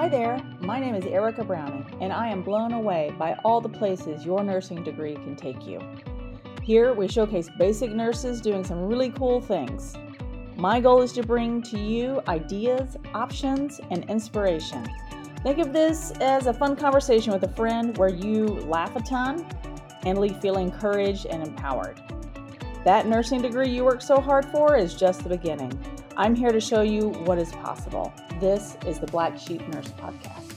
Hi there, my name is Erica Browning, and I am blown away by all the places your nursing degree can take you. Here, we showcase basic nurses doing some really cool things. My goal is to bring to you ideas, options, and inspiration. Think of this as a fun conversation with a friend where you laugh a ton and leave feeling encouraged and empowered. That nursing degree you worked so hard for is just the beginning. I'm here to show you what is possible. This is the Black Sheep Nurse Podcast.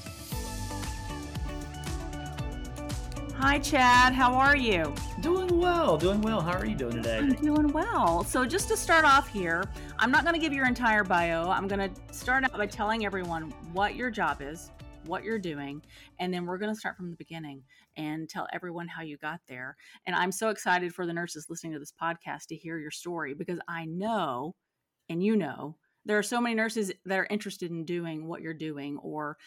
Hi, Chad. How are you? Doing well, doing well. How are you doing today? I'm doing well. So, just to start off here, I'm not going to give your entire bio. I'm going to start out by telling everyone what your job is, what you're doing, and then we're going to start from the beginning and tell everyone how you got there. And I'm so excited for the nurses listening to this podcast to hear your story because I know, and you know, there are so many nurses that are interested in doing what you're doing or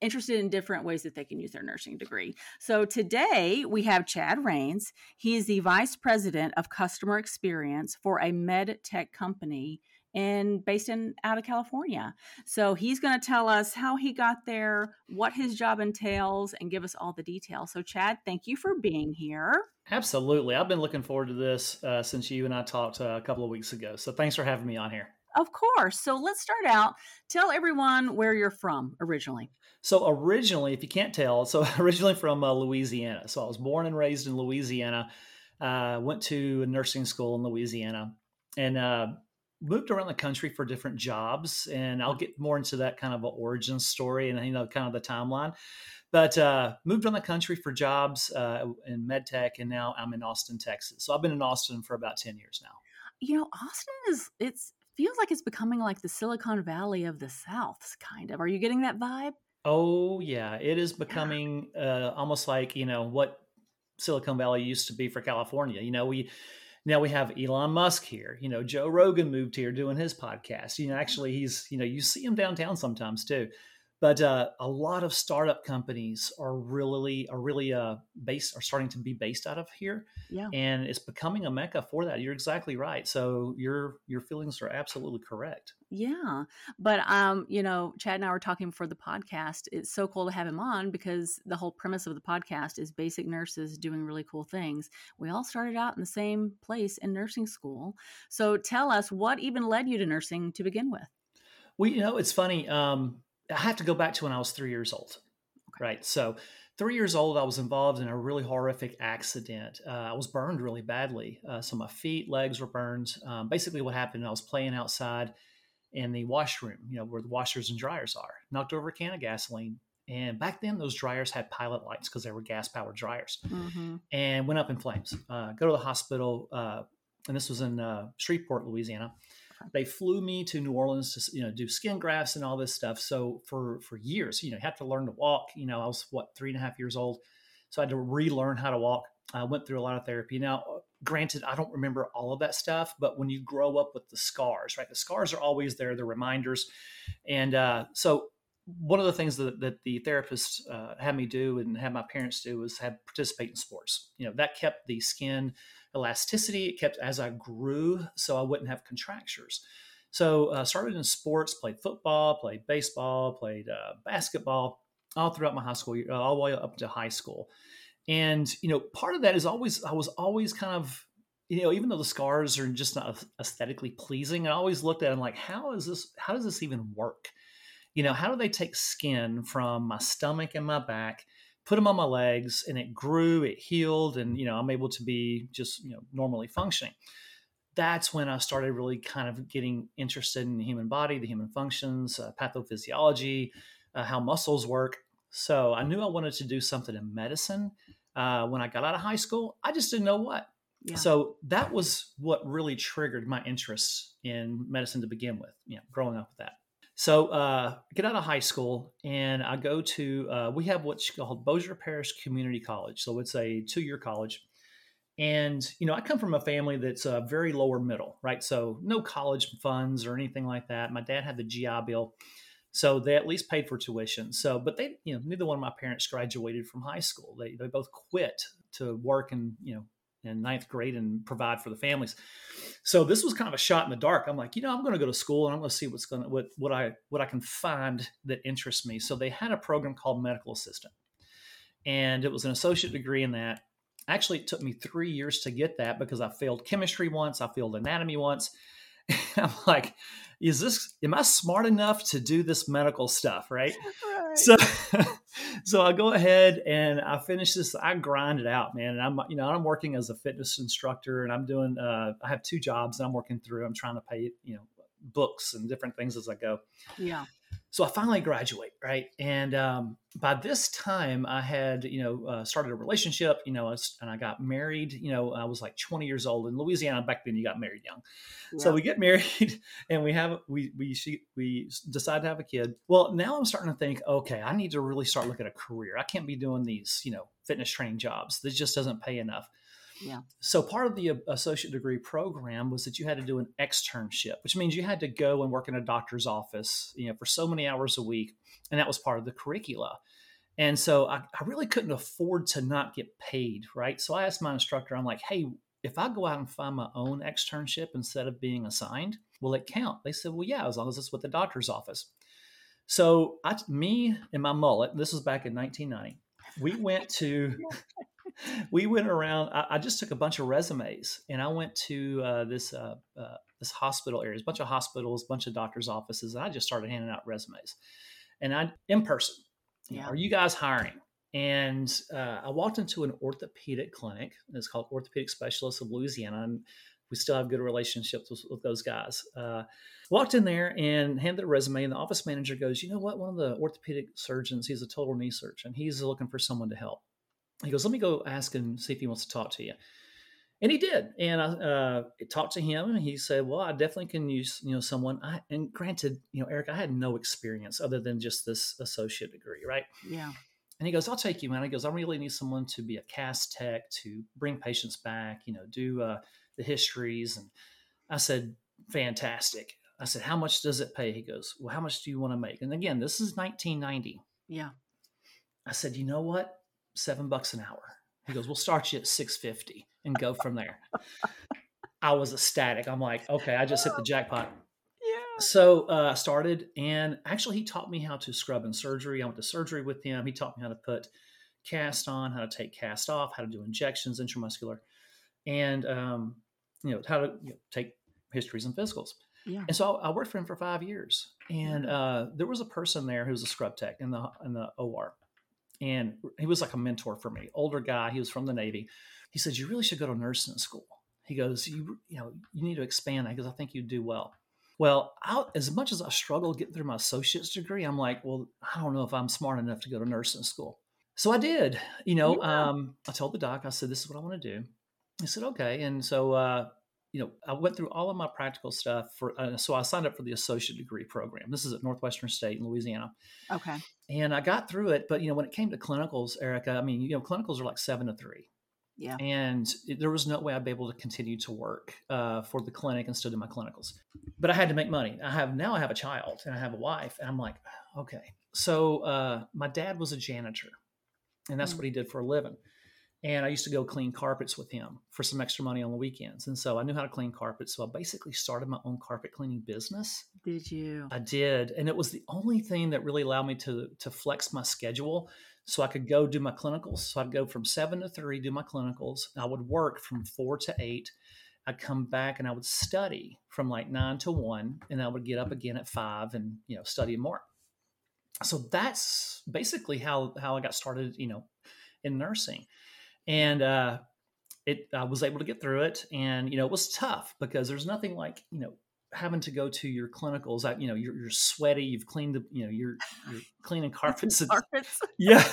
interested in different ways that they can use their nursing degree. So today we have Chad Rains. He is the vice president of customer experience for a med tech company in based in out of California. So he's going to tell us how he got there, what his job entails, and give us all the details. So Chad, thank you for being here. Absolutely, I've been looking forward to this uh, since you and I talked uh, a couple of weeks ago. So thanks for having me on here. Of course. So let's start out. Tell everyone where you're from originally. So originally, if you can't tell, so originally from uh, Louisiana. So I was born and raised in Louisiana. Uh, went to nursing school in Louisiana, and uh, moved around the country for different jobs and i'll get more into that kind of an origin story and you know kind of the timeline but uh, moved around the country for jobs uh, in med tech and now i'm in austin texas so i've been in austin for about 10 years now you know austin is it's feels like it's becoming like the silicon valley of the south kind of are you getting that vibe oh yeah it is becoming yeah. uh, almost like you know what silicon valley used to be for california you know we now we have Elon Musk here. You know, Joe Rogan moved here doing his podcast. You know, actually, he's you know you see him downtown sometimes too. But uh, a lot of startup companies are really are really uh, based are starting to be based out of here, yeah. and it's becoming a mecca for that. You're exactly right. So your your feelings are absolutely correct. Yeah, but um, you know, Chad and I were talking for the podcast. It's so cool to have him on because the whole premise of the podcast is basic nurses doing really cool things. We all started out in the same place in nursing school. So tell us what even led you to nursing to begin with. Well, you know, it's funny. Um, I have to go back to when I was three years old. Okay. Right. So, three years old, I was involved in a really horrific accident. Uh, I was burned really badly. Uh, so, my feet, legs were burned. Um, basically, what happened, I was playing outside in the washroom, you know, where the washers and dryers are, knocked over a can of gasoline. And back then, those dryers had pilot lights because they were gas powered dryers mm-hmm. and went up in flames. Uh, go to the hospital. Uh, and this was in uh, Shreveport, Louisiana they flew me to New Orleans to you know do skin grafts and all this stuff. So for for years, you know, had to learn to walk. You know, I was what three and a half years old, so I had to relearn how to walk. I went through a lot of therapy. Now, granted, I don't remember all of that stuff, but when you grow up with the scars, right? The scars are always there. They're reminders, and uh, so one of the things that, that the therapist uh, had me do and had my parents do was have participate in sports. You know, that kept the skin elasticity. It kept as I grew, so I wouldn't have contractures. So uh, started in sports, played football, played baseball, played uh, basketball, all throughout my high school, uh, all the way up to high school. And you know, part of that is always I was always kind of you know, even though the scars are just not aesthetically pleasing, I always looked at them like, how is this? How does this even work? You know, how do they take skin from my stomach and my back put them on my legs and it grew, it healed, and you know, I'm able to be just, you know, normally functioning. That's when I started really kind of getting interested in the human body, the human functions, uh, pathophysiology, uh, how muscles work. So I knew I wanted to do something in medicine. Uh, when I got out of high school, I just didn't know what. Yeah. So that was what really triggered my interest in medicine to begin with, you know, growing up with that. So uh, get out of high school and I go to uh, we have what's called Bossier Parish Community College. So it's a two year college, and you know I come from a family that's uh, very lower middle, right? So no college funds or anything like that. My dad had the GI Bill, so they at least paid for tuition. So, but they you know neither one of my parents graduated from high school. They they both quit to work and you know in ninth grade and provide for the families. So this was kind of a shot in the dark. I'm like, you know, I'm going to go to school and I'm going to see what's going to what what I what I can find that interests me. So they had a program called medical assistant, and it was an associate degree in that. Actually, it took me three years to get that because I failed chemistry once, I failed anatomy once. I'm like, is this am I smart enough to do this medical stuff, right? So so I go ahead and I finish this. I grind it out, man. And I'm you know I'm working as a fitness instructor, and I'm doing. Uh, I have two jobs, and I'm working through. I'm trying to pay you know books and different things as I go. Yeah so I finally graduate, right? And um, by this time, I had you know uh, started a relationship, you know, and I got married. You know, I was like 20 years old in Louisiana. Back then, you got married young, yeah. so we get married, and we have we we we decide to have a kid. Well, now I'm starting to think, okay, I need to really start looking at a career. I can't be doing these, you know, fitness training jobs. This just doesn't pay enough. Yeah. So part of the uh, associate degree program was that you had to do an externship, which means you had to go and work in a doctor's office, you know, for so many hours a week, and that was part of the curricula. And so I, I really couldn't afford to not get paid, right? So I asked my instructor, I'm like, hey, if I go out and find my own externship instead of being assigned, will it count? They said, well, yeah, as long as it's with the doctor's office. So I, me and my mullet, this was back in 1990, we went to we went around. I, I, just took a bunch of resumes and I went to uh, this uh, uh, this hospital area, a bunch of hospitals, a bunch of doctors' offices, and I just started handing out resumes. And I in person, yeah. are you guys hiring? And uh, I walked into an orthopedic clinic. It's called Orthopedic Specialists of Louisiana, and we still have good relationships with, with those guys. Uh, walked in there and handed a resume, and the office manager goes, "You know what? One of the orthopedic surgeons, he's a total knee surgeon. He's looking for someone to help." He goes, let me go ask him, see if he wants to talk to you. And he did. And I uh, talked to him and he said, well, I definitely can use, you know, someone. I, and granted, you know, Eric, I had no experience other than just this associate degree, right? Yeah. And he goes, I'll take you, man. He goes, I really need someone to be a cast tech, to bring patients back, you know, do uh, the histories. And I said, fantastic. I said, how much does it pay? He goes, well, how much do you want to make? And again, this is 1990. Yeah. I said, you know what? Seven bucks an hour. He goes, we'll start you at 650 and go from there. I was ecstatic. I'm like, okay, I just hit the jackpot. Yeah. So uh, I started, and actually, he taught me how to scrub in surgery. I went to surgery with him. He taught me how to put cast on, how to take cast off, how to do injections, intramuscular, and um, you know how to you know, take histories and physicals. Yeah. And so I worked for him for five years, and uh, there was a person there who was a scrub tech in the in the OR, and he was like a mentor for me older guy he was from the navy. He said you really should go to nursing school. He goes you you know you need to expand that because i think you'd do well. Well I, as much as i struggled getting through my associate's degree i'm like well i don't know if i'm smart enough to go to nursing school. So i did you know yeah. um, i told the doc i said this is what i want to do. He said okay. And so uh, you know, I went through all of my practical stuff for, uh, so I signed up for the associate degree program. This is at Northwestern State in Louisiana. Okay. And I got through it, but you know, when it came to clinicals, Erica, I mean, you know, clinicals are like seven to three. Yeah. And it, there was no way I'd be able to continue to work uh, for the clinic and still do my clinicals. But I had to make money. I have now I have a child and I have a wife, and I'm like, okay. So uh, my dad was a janitor, and that's mm-hmm. what he did for a living and I used to go clean carpets with him for some extra money on the weekends. And so I knew how to clean carpets. So I basically started my own carpet cleaning business. Did you? I did. And it was the only thing that really allowed me to to flex my schedule so I could go do my clinicals. So I'd go from seven to three, do my clinicals. I would work from four to eight. I'd come back and I would study from like nine to one, and I would get up again at five and you know study more. So that's basically how how I got started, you know, in nursing and uh, it I was able to get through it. And you know, it was tough because there's nothing like you know having to go to your clinicals. I, you know, you're, you're sweaty. You've cleaned the you know you're you're cleaning carpets. And, carpets. yeah.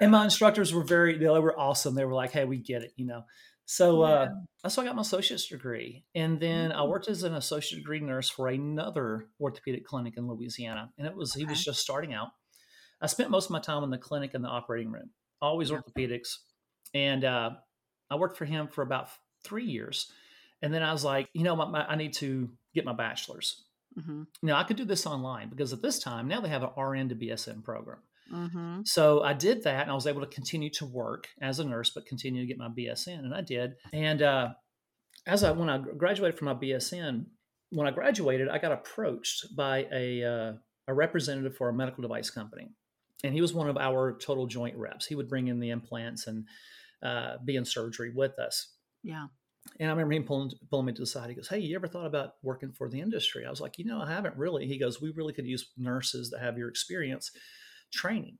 and my instructors were very they were awesome. They were like, hey, we get it, you know. So uh, that's why I got my associate's degree, and then mm-hmm. I worked as an associate degree nurse for another orthopedic clinic in Louisiana, and it was okay. he was just starting out. I spent most of my time in the clinic in the operating room, always orthopedics. And uh, I worked for him for about three years. And then I was like, you know, my, my, I need to get my bachelor's. Mm-hmm. Now I could do this online because at this time, now they have an RN to BSN program. Mm-hmm. So I did that and I was able to continue to work as a nurse, but continue to get my BSN. And I did. And uh, as I, when I graduated from my BSN, when I graduated, I got approached by a, uh, a representative for a medical device company. And he was one of our total joint reps. He would bring in the implants and uh, be in surgery with us. Yeah. And I remember him pulling, pulling me to the side. He goes, Hey, you ever thought about working for the industry? I was like, You know, I haven't really. He goes, We really could use nurses that have your experience training.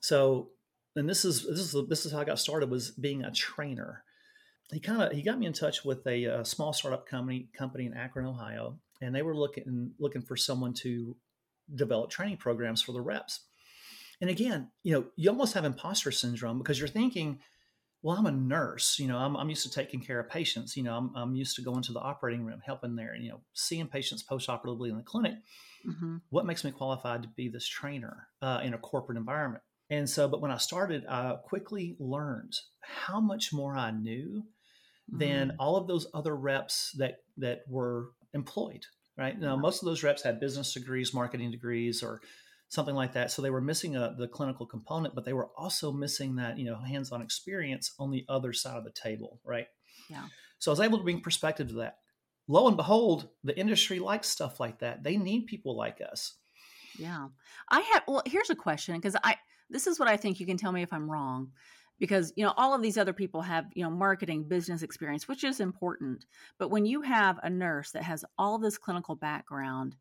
So, and this is this is this is how I got started was being a trainer. He kind of he got me in touch with a, a, small startup company company in Akron, Ohio, and they were looking looking for someone to develop training programs for the reps. And again, you know, you almost have imposter syndrome because you're thinking, well, I'm a nurse, you know, I'm, I'm used to taking care of patients, you know, I'm, I'm used to going to the operating room, helping there, you know, seeing patients post-operatively in the clinic. Mm-hmm. What makes me qualified to be this trainer uh, in a corporate environment? And so, but when I started, I quickly learned how much more I knew mm-hmm. than all of those other reps that that were employed. Right now, most of those reps had business degrees, marketing degrees, or something like that. So they were missing a, the clinical component, but they were also missing that you know hands-on experience on the other side of the table. Right. Yeah. So I was able to bring perspective to that lo and behold, the industry likes stuff like that. They need people like us. Yeah. I have well, here's a question because I this is what I think you can tell me if I'm wrong because you know all of these other people have you know marketing business experience which is important but when you have a nurse that has all this clinical background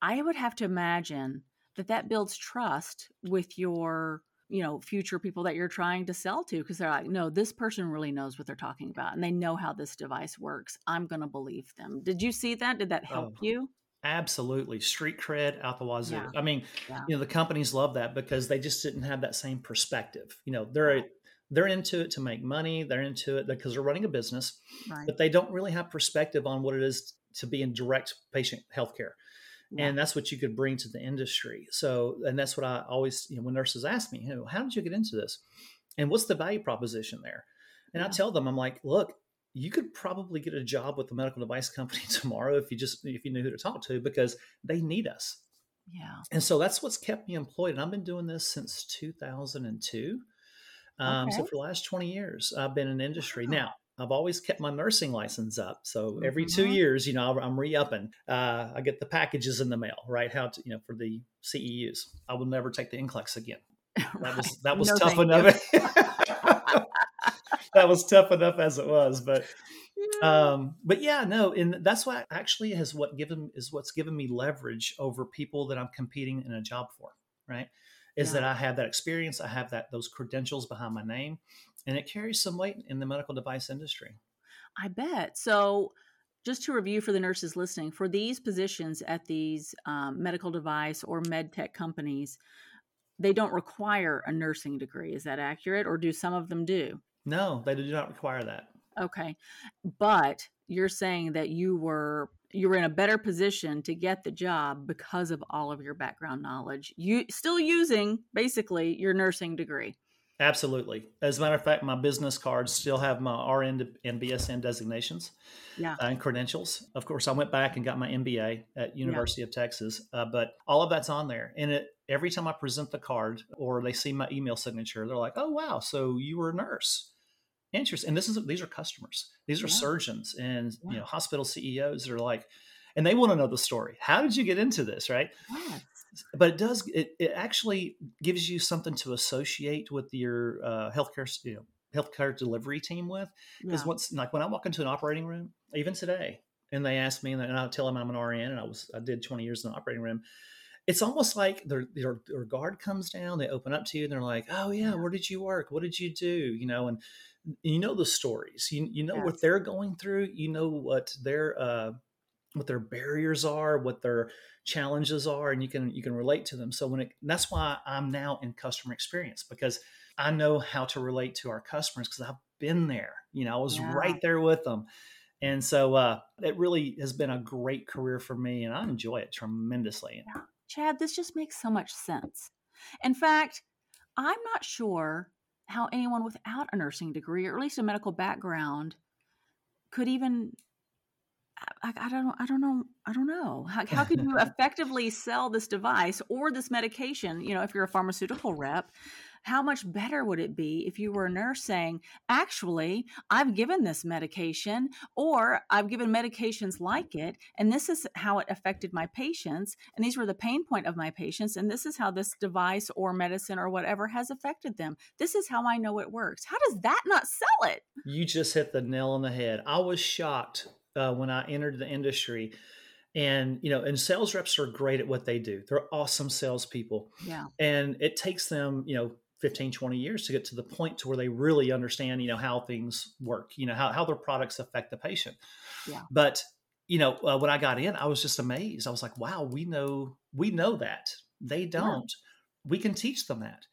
i would have to imagine that that builds trust with your you know future people that you're trying to sell to because they're like no this person really knows what they're talking about and they know how this device works. I'm going to believe them. Did you see that? Did that help oh, you? absolutely. Street cred out the wazoo. Yeah. i mean yeah. you know the companies love that because they just didn't have that same perspective. You know they're they're into it to make money. They're into it because they're running a business right. but they don't really have perspective on what it is to be in direct patient healthcare yeah. and that's what you could bring to the industry. So, and that's what I always, you know, when nurses ask me, you know, how did you get into this, and what's the value proposition there? And yeah. I tell them, I'm like, look, you could probably get a job with the medical device company tomorrow if you just if you knew who to talk to because they need us. Yeah. And so that's what's kept me employed. And I've been doing this since 2002. Um, okay. So for the last 20 years, I've been in industry. Wow. Now, I've always kept my nursing license up. So every two mm-hmm. years, you know, I'm re-upping. Uh, I get the packages in the mail, right? How to, you know, for the CEUs. I will never take the NCLEX again. That was that was no, tough enough. that was tough enough as it was, but um, but yeah, no, and that's why actually has what given is what's given me leverage over people that I'm competing in a job for, right? Is yeah. that I have that experience, I have that those credentials behind my name, and it carries some weight in the medical device industry. I bet. So, just to review for the nurses listening, for these positions at these um, medical device or med tech companies, they don't require a nursing degree. Is that accurate, or do some of them do? No, they do not require that. Okay, but you're saying that you were you were in a better position to get the job because of all of your background knowledge. You still using basically your nursing degree. Absolutely. As a matter of fact, my business cards still have my RN and BSN designations yeah. and credentials. Of course, I went back and got my MBA at University yeah. of Texas, uh, but all of that's on there. And it, every time I present the card or they see my email signature, they're like, "Oh wow, so you were a nurse." Interesting. And this is these are customers. These are yeah. surgeons and you know hospital CEOs that are like, and they want to know the story. How did you get into this? Right? But it does it, it actually gives you something to associate with your uh, healthcare you know healthcare delivery team with because yeah. once like when I walk into an operating room even today and they ask me and I tell them I'm an RN and I was I did 20 years in the operating room it's almost like their, their, their guard comes down they open up to you and they're like oh yeah where did you work what did you do you know and you know the stories you, you know yes. what they're going through you know what their uh what their barriers are what their challenges are and you can you can relate to them so when it that's why i'm now in customer experience because i know how to relate to our customers because i've been there you know i was yeah. right there with them and so uh, it really has been a great career for me and i enjoy it tremendously yeah. chad this just makes so much sense in fact i'm not sure how anyone without a nursing degree or at least a medical background could even I, I don't I don't know I don't know how, how could you effectively sell this device or this medication you know if you're a pharmaceutical rep how much better would it be if you were a nurse saying, actually, I've given this medication or I've given medications like it, and this is how it affected my patients, and these were the pain point of my patients, and this is how this device or medicine or whatever has affected them. This is how I know it works. How does that not sell it? You just hit the nail on the head. I was shocked uh, when I entered the industry. And you know and sales reps are great at what they do. They're awesome salespeople. Yeah. And it takes them you know 15 20 years to get to the point to where they really understand you know how things work you know how, how their products affect the patient. Yeah. But you know uh, when i got in i was just amazed. I was like wow we know we know that. They don't. Yeah. we can teach them that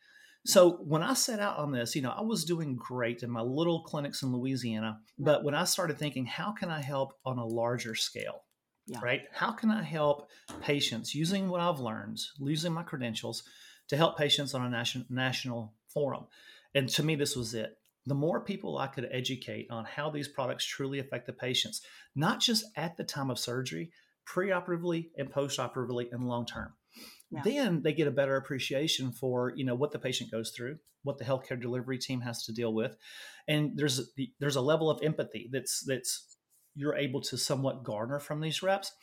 so when i set out on this you know i was doing great in my little clinics in louisiana but when i started thinking how can i help on a larger scale yeah. right how can i help patients using what i've learned using my credentials to help patients on a national national forum. And to me, this was it. The more people I could educate on how these products truly affect the patients, not just at the time of surgery, preoperatively and postoperatively and long term. Yeah. Then they get a better appreciation for you know what the patient goes through, what the healthcare delivery team has to deal with, and there's there's a level of empathy that's that's you're able to somewhat garner from these reps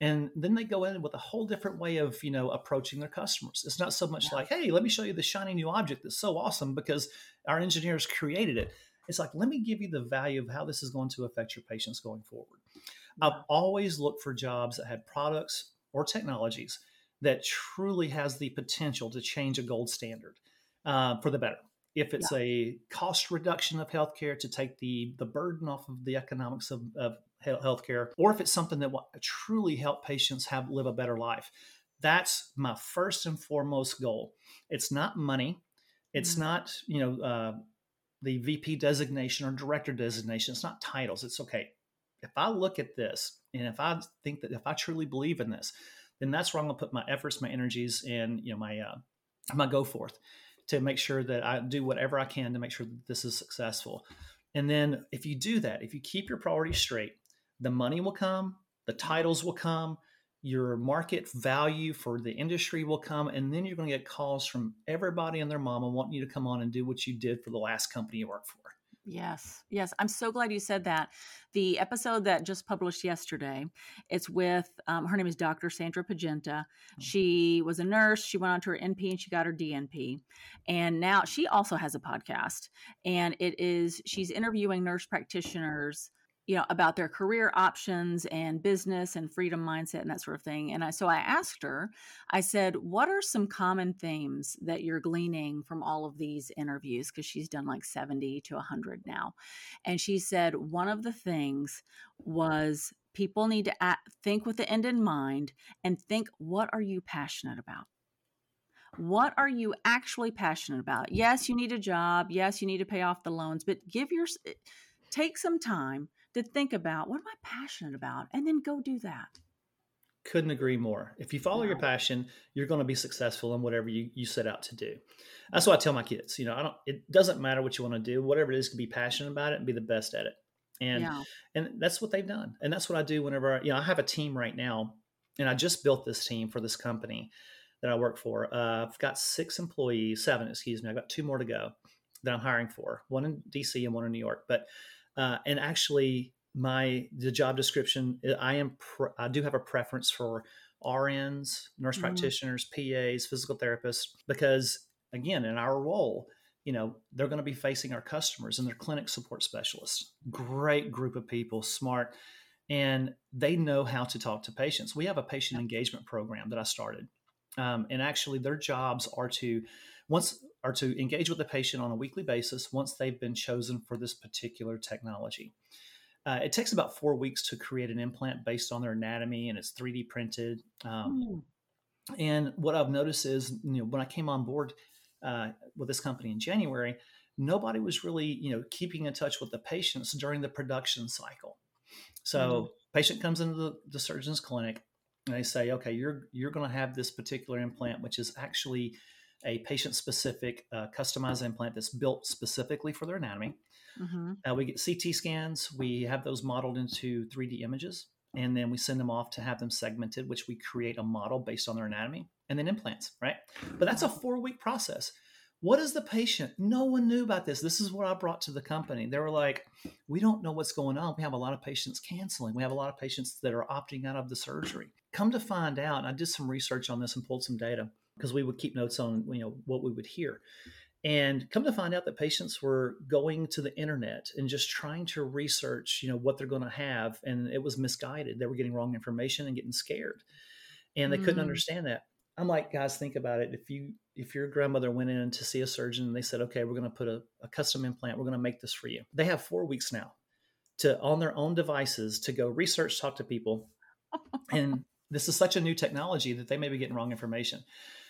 and then they go in with a whole different way of you know approaching their customers it's not so much yeah. like hey let me show you the shiny new object that's so awesome because our engineers created it it's like let me give you the value of how this is going to affect your patients going forward yeah. i've always looked for jobs that had products or technologies that truly has the potential to change a gold standard uh, for the better if it's yeah. a cost reduction of healthcare to take the the burden off of the economics of, of healthcare, or if it's something that will truly help patients have live a better life. That's my first and foremost goal. It's not money. It's mm-hmm. not you know uh, the VP designation or director designation. It's not titles. It's okay. If I look at this and if I think that if I truly believe in this, then that's where I'm going to put my efforts, my energies, and you know my uh, my go forth to make sure that I do whatever I can to make sure that this is successful. And then if you do that, if you keep your priorities straight, the money will come, the titles will come, your market value for the industry will come, and then you're going to get calls from everybody and their mama wanting you to come on and do what you did for the last company you worked for. Yes, yes. I'm so glad you said that. The episode that just published yesterday, it's with um, her name is Dr. Sandra Pagenta. Mm-hmm. She was a nurse. She went on to her NP and she got her DNP, and now she also has a podcast. And it is she's interviewing nurse practitioners you know about their career options and business and freedom mindset and that sort of thing and I, so i asked her i said what are some common themes that you're gleaning from all of these interviews? Because she's done like 70 to 100 now and she said one of the things was people need to act, think with the end in mind and think what are you passionate about? What are you actually passionate about yes you need a job. Yes you need to pay off the loans but give your take some time to think about what am I passionate about and then go do that. Couldn't agree more. If you follow your passion, you're going to be successful in whatever you, you set out to do. That's what I tell my kids. You know, I don't it doesn't matter what you want to do, whatever it is, can be passionate about it and be the best at it. And yeah. and that's what they've done. And that's what I do whenever I, you know, I have a team right now and I just built this team for this company that I work for. Uh, I've got six employees, seven, excuse me. I've got two more to go that I'm hiring for, one in DC and one in New York. But uh, and actually, my the job description, uh, I am pre- I do have a preference for RNs, nurse mm-hmm. practitioners, PAs, physical therapists, because again, in our role, you know, they're going to be facing our customers and their clinic support specialists. Great group of people, smart, and they know how to talk to patients. We have a patient engagement program that I started, um, and actually, their jobs are to once are to engage with the patient on a weekly basis once they've been chosen for this particular technology. Uh, it takes about four weeks to create an implant based on their anatomy, and it's 3D printed. Um, mm. And what I've noticed is, you know, when I came on board uh, with this company in January, nobody was really, you know, keeping in touch with the patients during the production cycle. So, mm. patient comes into the, the surgeon's clinic, and they say, "Okay, you're you're going to have this particular implant, which is actually a patient specific uh, customized implant that's built specifically for their anatomy. Mm-hmm. Uh, we get CT scans, we have those modeled into 3D images. and then we send them off to have them segmented, which we create a model based on their anatomy, and then implants, right? But that's a four week process. What is the patient? No one knew about this. This is what I brought to the company. They were like, we don't know what's going on. We have a lot of patients canceling. We have a lot of patients that are opting out of the surgery. Come to find out, I did some research on this and pulled some data because we would keep notes on you know what we would hear. And come to find out that patients were going to the internet and just trying to research, you know, what they're going to have, and it was misguided. They were getting wrong information and getting scared, and they mm. couldn't understand that. I'm like, guys, think about it. If you if your grandmother went in to see a surgeon and they said, okay, we're going to put a, a custom implant, we're going to make this for you. They have four weeks now to on their own devices to go research, talk to people, and this is such a new technology that they may be getting wrong information.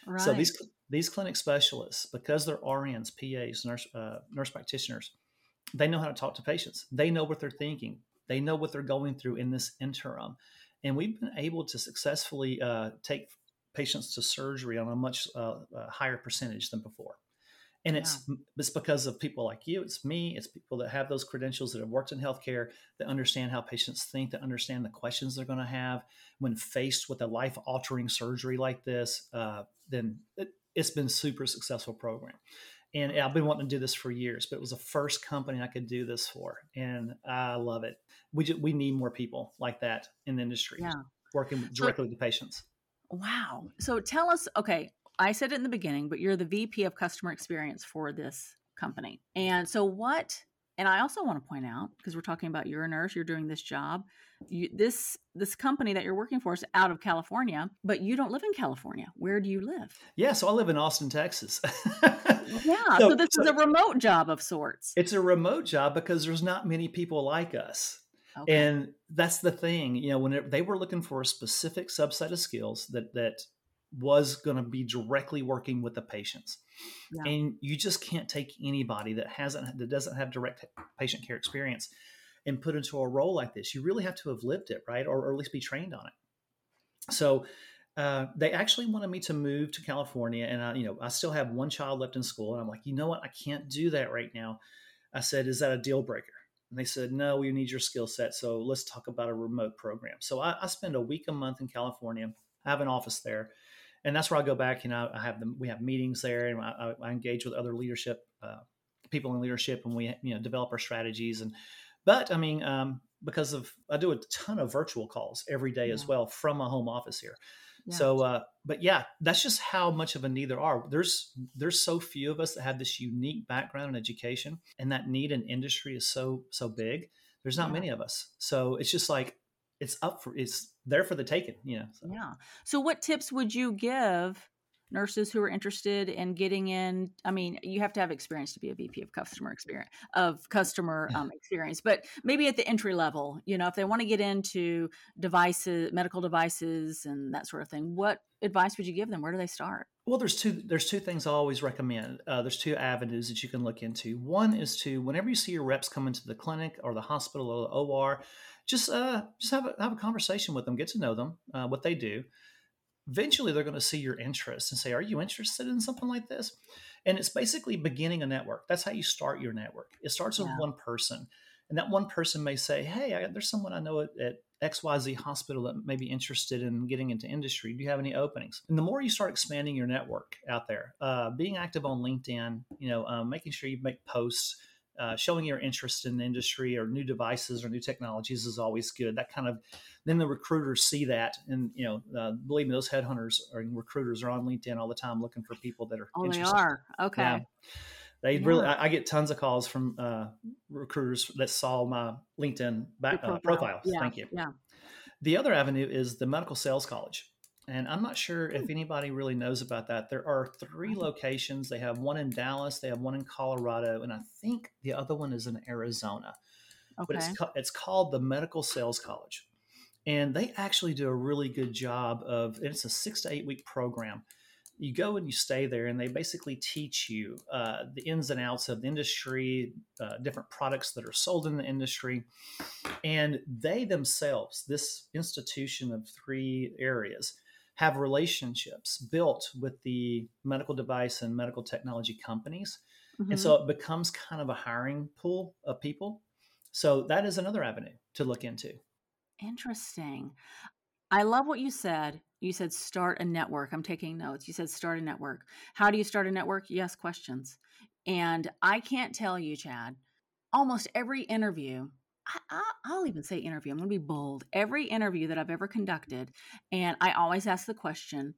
Right. So these these clinic specialists, because they're RNs, PAs, nurse uh, nurse practitioners, they know how to talk to patients. They know what they're thinking. They know what they're going through in this interim, and we've been able to successfully uh, take patients to surgery on a much uh, uh higher percentage than before. And it's it's because of people like you. It's me. It's people that have those credentials that have worked in healthcare that understand how patients think, that understand the questions they're going to have when faced with a life altering surgery like this. Uh, then it, it's been super successful program. And I've been wanting to do this for years, but it was the first company I could do this for, and I love it. We just, we need more people like that in the industry, yeah. working directly so, with the patients. Wow. So tell us, okay, I said it in the beginning, but you're the VP of customer experience for this company. And so what and I also want to point out because we're talking about you're a nurse, you're doing this job. You, this this company that you're working for is out of California, but you don't live in California. Where do you live? Yeah, so I live in Austin, Texas. yeah, so, so this so is a remote job of sorts. It's a remote job because there's not many people like us. Okay. And that's the thing, you know, when they were looking for a specific subset of skills that that was going to be directly working with the patients. Yeah. And you just can't take anybody that hasn't that doesn't have direct patient care experience and put into a role like this. You really have to have lived it, right? Or, or at least be trained on it. So uh, they actually wanted me to move to California, and I, you know, I still have one child left in school, and I'm like, you know what, I can't do that right now. I said, is that a deal breaker? And they said, no, we need your skill set, so let's talk about a remote program. So I, I spend a week a month in California. I have an office there, and that's where I go back. You know, I have them. We have meetings there, and I, I engage with other leadership uh, people in leadership, and we you know develop our strategies. And but I mean, um, because of I do a ton of virtual calls every day yeah. as well from my home office here. Yeah. So, uh, but yeah, that's just how much of a need there are. There's there's so few of us that have this unique background in education, and that need in industry is so so big. There's not yeah. many of us, so it's just like it's up for it's there for the taking you know so. yeah. So what tips would you give nurses who are interested in getting in? I mean you have to have experience to be a vp of customer experience of customer um, experience but maybe at the entry level you know if they want to get into devices medical devices and that sort of thing what advice would you give them? Where do they start? Well there's two there's two things i always recommend uh, there's two avenues that you can look into. One is to whenever you see your reps come into the clinic or the hospital or the or just uh, just have a, have a conversation with them, get to know them, uh, what they do. Eventually, they're going to see your interest and say, "Are you interested in something like this?" And it's basically beginning a network. That's how you start your network. It starts with one person, and that one person may say, "Hey, I, there's someone I know at, at XYZ hospital that may be interested in getting into industry. Do you have any openings? And the more you start expanding your network out there, uh, being active on LinkedIn, you know, um, making sure you make posts, uh, showing your interest in the industry or new devices or new technologies is always good. That kind of then the recruiters see that, and you know, uh, believe me, those headhunters or recruiters are on LinkedIn all the time looking for people that are. Oh, interested. they are okay. Yeah. They yeah. really, I, I, get tons of calls from uh, recruiters that saw my LinkedIn back, uh, profile. profile. Yeah. Thank you. Yeah. The other avenue is the medical sales college. And I'm not sure if anybody really knows about that. There are three locations. They have one in Dallas, they have one in Colorado, and I think the other one is in Arizona. Okay. But it's it's called the Medical Sales College, and they actually do a really good job of. And it's a six to eight week program. You go and you stay there, and they basically teach you uh, the ins and outs of the industry, uh, different products that are sold in the industry, and they themselves, this institution of three areas, have relationships built with the medical device and medical technology companies. Mm-hmm. And so it becomes kind of a hiring pool of people. So that is another avenue to look into. Interesting. I love what you said. You said start a network. I'm taking notes. You said start a network. How do you start a network? Yes, questions. And I can't tell you, Chad, almost every interview, I, will even say interview, I'm going to be bold. Every interview that I've ever conducted, and I always ask the question,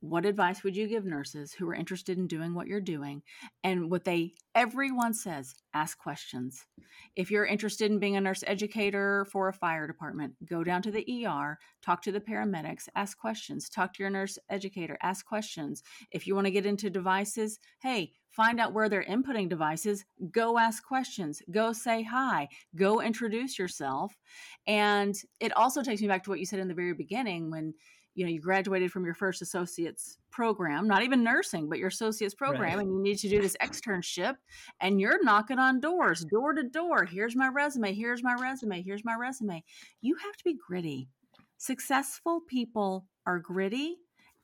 what advice would you give nurses who are interested in doing what you're doing? And what they everyone says ask questions. If you're interested in being a nurse educator for a fire department go down to the er talk to the paramedics ask questions. Talk to your nurse educator ask questions. If you want to get into devices hey find out where they're inputting devices go ask questions go say hi go introduce yourself. And it also takes me back to what you said in the very beginning when you know you graduated from your first associate's program not even nursing but your associate's program right. and you need to do this externship and you're knocking on doors door to door. Here's my resume here's my resume here's my resume. You have to be gritty. Successful people are gritty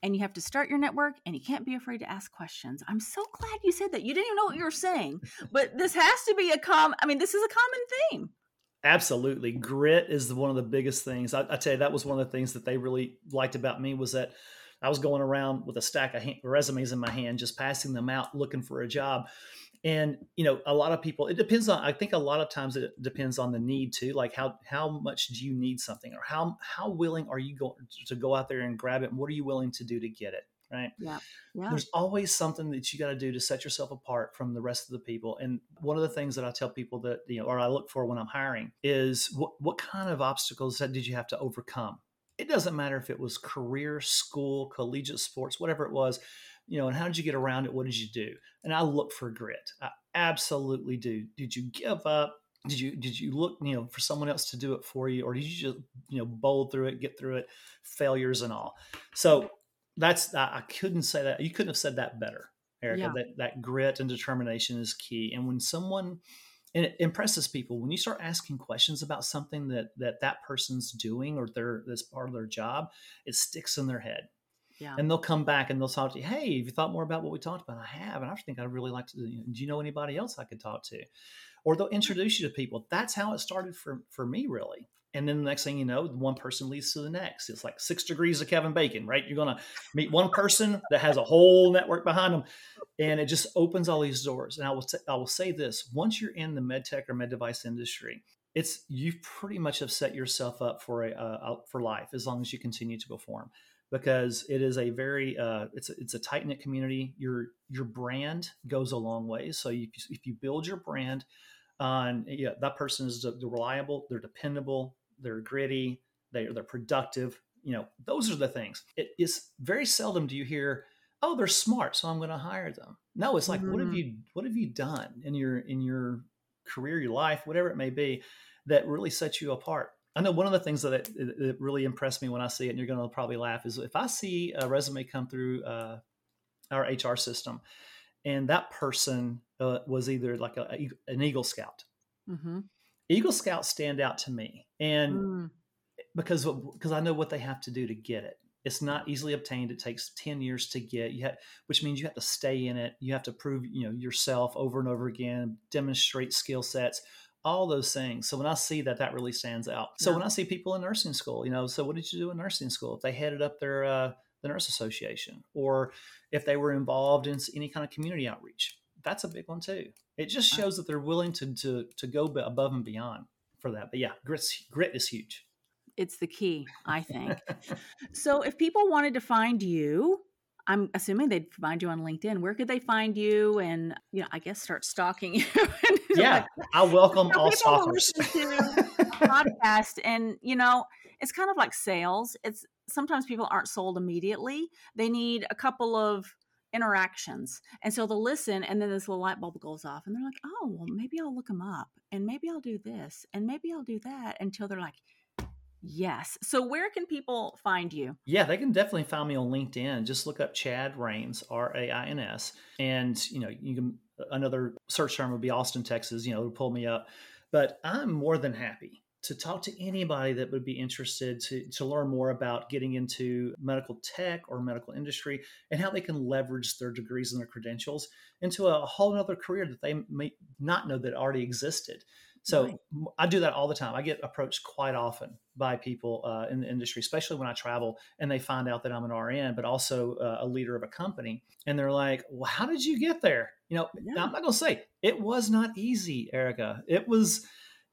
and you have to start your network and you can't be afraid to ask questions. I'm so glad you said that. You didn't even know what you were saying, but this has to be a com I mean, this is a common theme. Absolutely. Grit is one of the biggest things. I, I, tell you, that was one of the things that they really liked about me was that I was going around with a stack of resumes in my hand, just passing them out, looking for a job. And, you know, a lot of people, it depends on, I think a lot of times it depends on the need too. Like how, how much do you need something or how, how willing are you going to go out there and grab it? And what are you willing to do to get it? right? Yeah. yeah. There's always something that you got to do to set yourself apart from the rest of the people. And one of the things that I tell people that, you know, or I look for when I'm hiring is what, what kind of obstacles that did you have to overcome? It doesn't matter if it was career, school, collegiate sports, whatever it was, you know, and how did you get around it? What did you do? And I look for grit. I absolutely do. Did you give up? Did you did you look you know for someone else to do it for you, or did you just you know bowl through it, get through it, failures and all? So that's I couldn't say that. You couldn't have said that better, Erica. Yeah. That that grit and determination is key. And when someone and it impresses people when you start asking questions about something that that that person's doing or they're that's part of their job, it sticks in their head. Yeah. And they'll come back and they'll talk to you. Hey, have you thought more about what we talked about? I have, and I think I'd really like to. Do you know anybody else I could talk to? Or they'll introduce you to people. That's how it started for for me, really and then the next thing you know one person leads to the next it's like six degrees of kevin bacon right you're going to meet one person that has a whole network behind them and it just opens all these doors and i will, t- I will say this once you're in the med tech or med device industry it's you pretty much have set yourself up for a uh, for life as long as you continue to perform because it is a very uh, it's a, it's a tight knit community. Your your brand goes a long way. So if you, if you build your brand on yeah, that person is reliable, they're dependable, they're gritty, they, they're productive. You know, those are the things. It is very seldom do you hear, oh, they're smart, so I'm going to hire them. No, it's like, mm-hmm. what have mm-hmm. you what have you done in your in your career, your life, whatever it may be, that really sets you apart? I know one of the things that, it, that really impressed me when I see it, and you're going to probably laugh, is if I see a resume come through uh, our HR system, and that person uh, was either like a, an Eagle Scout. Mm-hmm. Eagle Scouts stand out to me, and mm. because because I know what they have to do to get it. It's not easily obtained. It takes ten years to get. You have, which means you have to stay in it. You have to prove you know yourself over and over again, demonstrate skill sets, all those things. So when I see that, that really stands out. So yeah. when I see people in nursing school, you know, so what did you do in nursing school? If they headed up their uh, the nurse association, or if they were involved in any kind of community outreach, that's a big one too. It just shows that they're willing to to to go above and beyond for that. But yeah, grit grit is huge. It's the key, I think. so if people wanted to find you, I'm assuming they'd find you on LinkedIn. Where could they find you? And you know, I guess start stalking you. Yeah, like, I welcome you know, all stalkers. podcast, and you know, it's kind of like sales. It's sometimes people aren't sold immediately. They need a couple of interactions. And so they'll listen, and then this little light bulb goes off, and they're like, oh, well, maybe I'll look them up, and maybe I'll do this, and maybe I'll do that until they're like, yes. So where can people find you? Yeah, they can definitely find me on LinkedIn. Just look up Chad Rains, R A I N S. And, you know, you can, another search term would be Austin, Texas, you know, to pull me up. But I'm more than happy to talk to anybody that would be interested to, to learn more about getting into medical tech or medical industry and how they can leverage their degrees and their credentials into a whole other career that they may not know that already existed. So right. I do that all the time. I get approached quite often by people uh, in the industry, especially when I travel and they find out that I'm an RN, but also uh, a leader of a company. And they're like, well, how did you get there? You know, yeah. I'm not going to say it was not easy, Erica. It was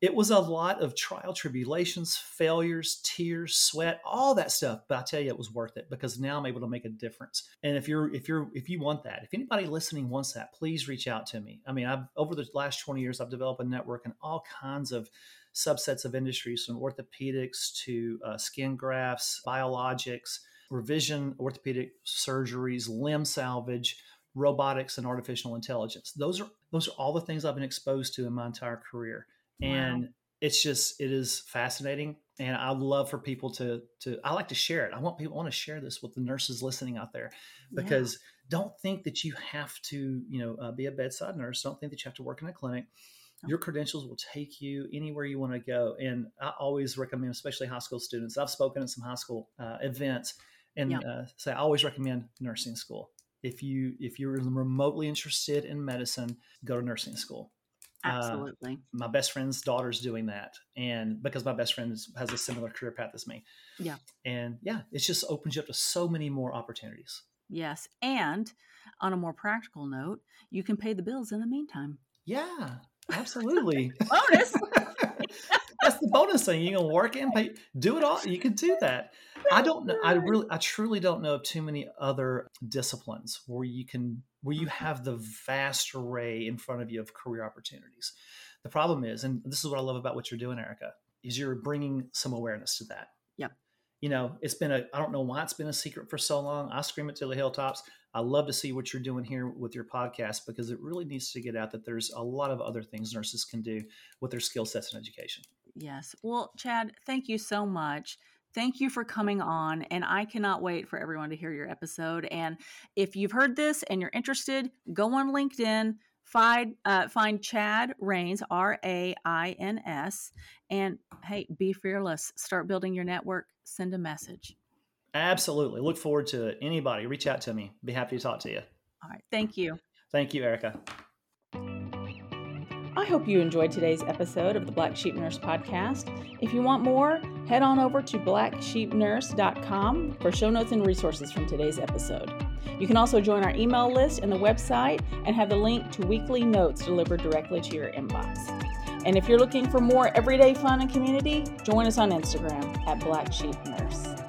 it was a lot of trial tribulations failures tears sweat all that stuff but i tell you it was worth it because now i'm able to make a difference. And if you're if you're if you want that if anybody listening wants that please reach out to me. I mean i've over the last 20 years i've developed a network in all kinds of subsets of industries from orthopedics to uh, skin grafts biologics revision orthopedic surgeries limb salvage robotics and artificial intelligence. Those are those are all the things i've been exposed to in my entire career and wow. it's just it is fascinating and i love for people to to i like to share it i want people I want to share this with the nurses listening out there because yeah. don't think that you have to you know uh, be a bedside nurse don't think that you have to work in a clinic your credentials will take you anywhere you want to go and i always recommend especially high school students i've spoken at some high school uh, events and yeah. uh, say i always recommend nursing school if you if you're remotely interested in medicine go to nursing school Absolutely. Uh, my best friend's daughter's doing that. And because my best friend has a similar career path as me. Yeah. And yeah, it just opens you up to so many more opportunities. Yes. And on a more practical note, you can pay the bills in the meantime. Yeah, absolutely. Bonus. That's the bonus thing. You can work and pay, do it all. You can do that. I don't know. I really, I truly don't know of too many other disciplines where you can, where you mm-hmm. have the vast array in front of you of career opportunities. The problem is, and this is what I love about what you're doing, Erica, is you're bringing some awareness to that. Yeah. You know, it's been a, I don't know why it's been a secret for so long. I scream it to the hilltops. I love to see what you're doing here with your podcast because it really needs to get out that there's a lot of other things nurses can do with their skill sets and education. Yes. Well, Chad, thank you so much. Thank you for coming on. And I cannot wait for everyone to hear your episode. And if you've heard this and you're interested, go on LinkedIn, find, uh, find Chad Rains, R A I N S, and hey, be fearless. Start building your network, send a message. Absolutely. Look forward to it. Anybody, reach out to me. Be happy to talk to you. All right. Thank you. Thank you, Erica. I hope you enjoyed today's episode of the Black Sheep Nurse podcast. If you want more, head on over to blacksheepnurse.com for show notes and resources from today's episode. You can also join our email list and the website and have the link to weekly notes delivered directly to your inbox. And if you're looking for more everyday fun and community, join us on Instagram at Black Sheep Nurse.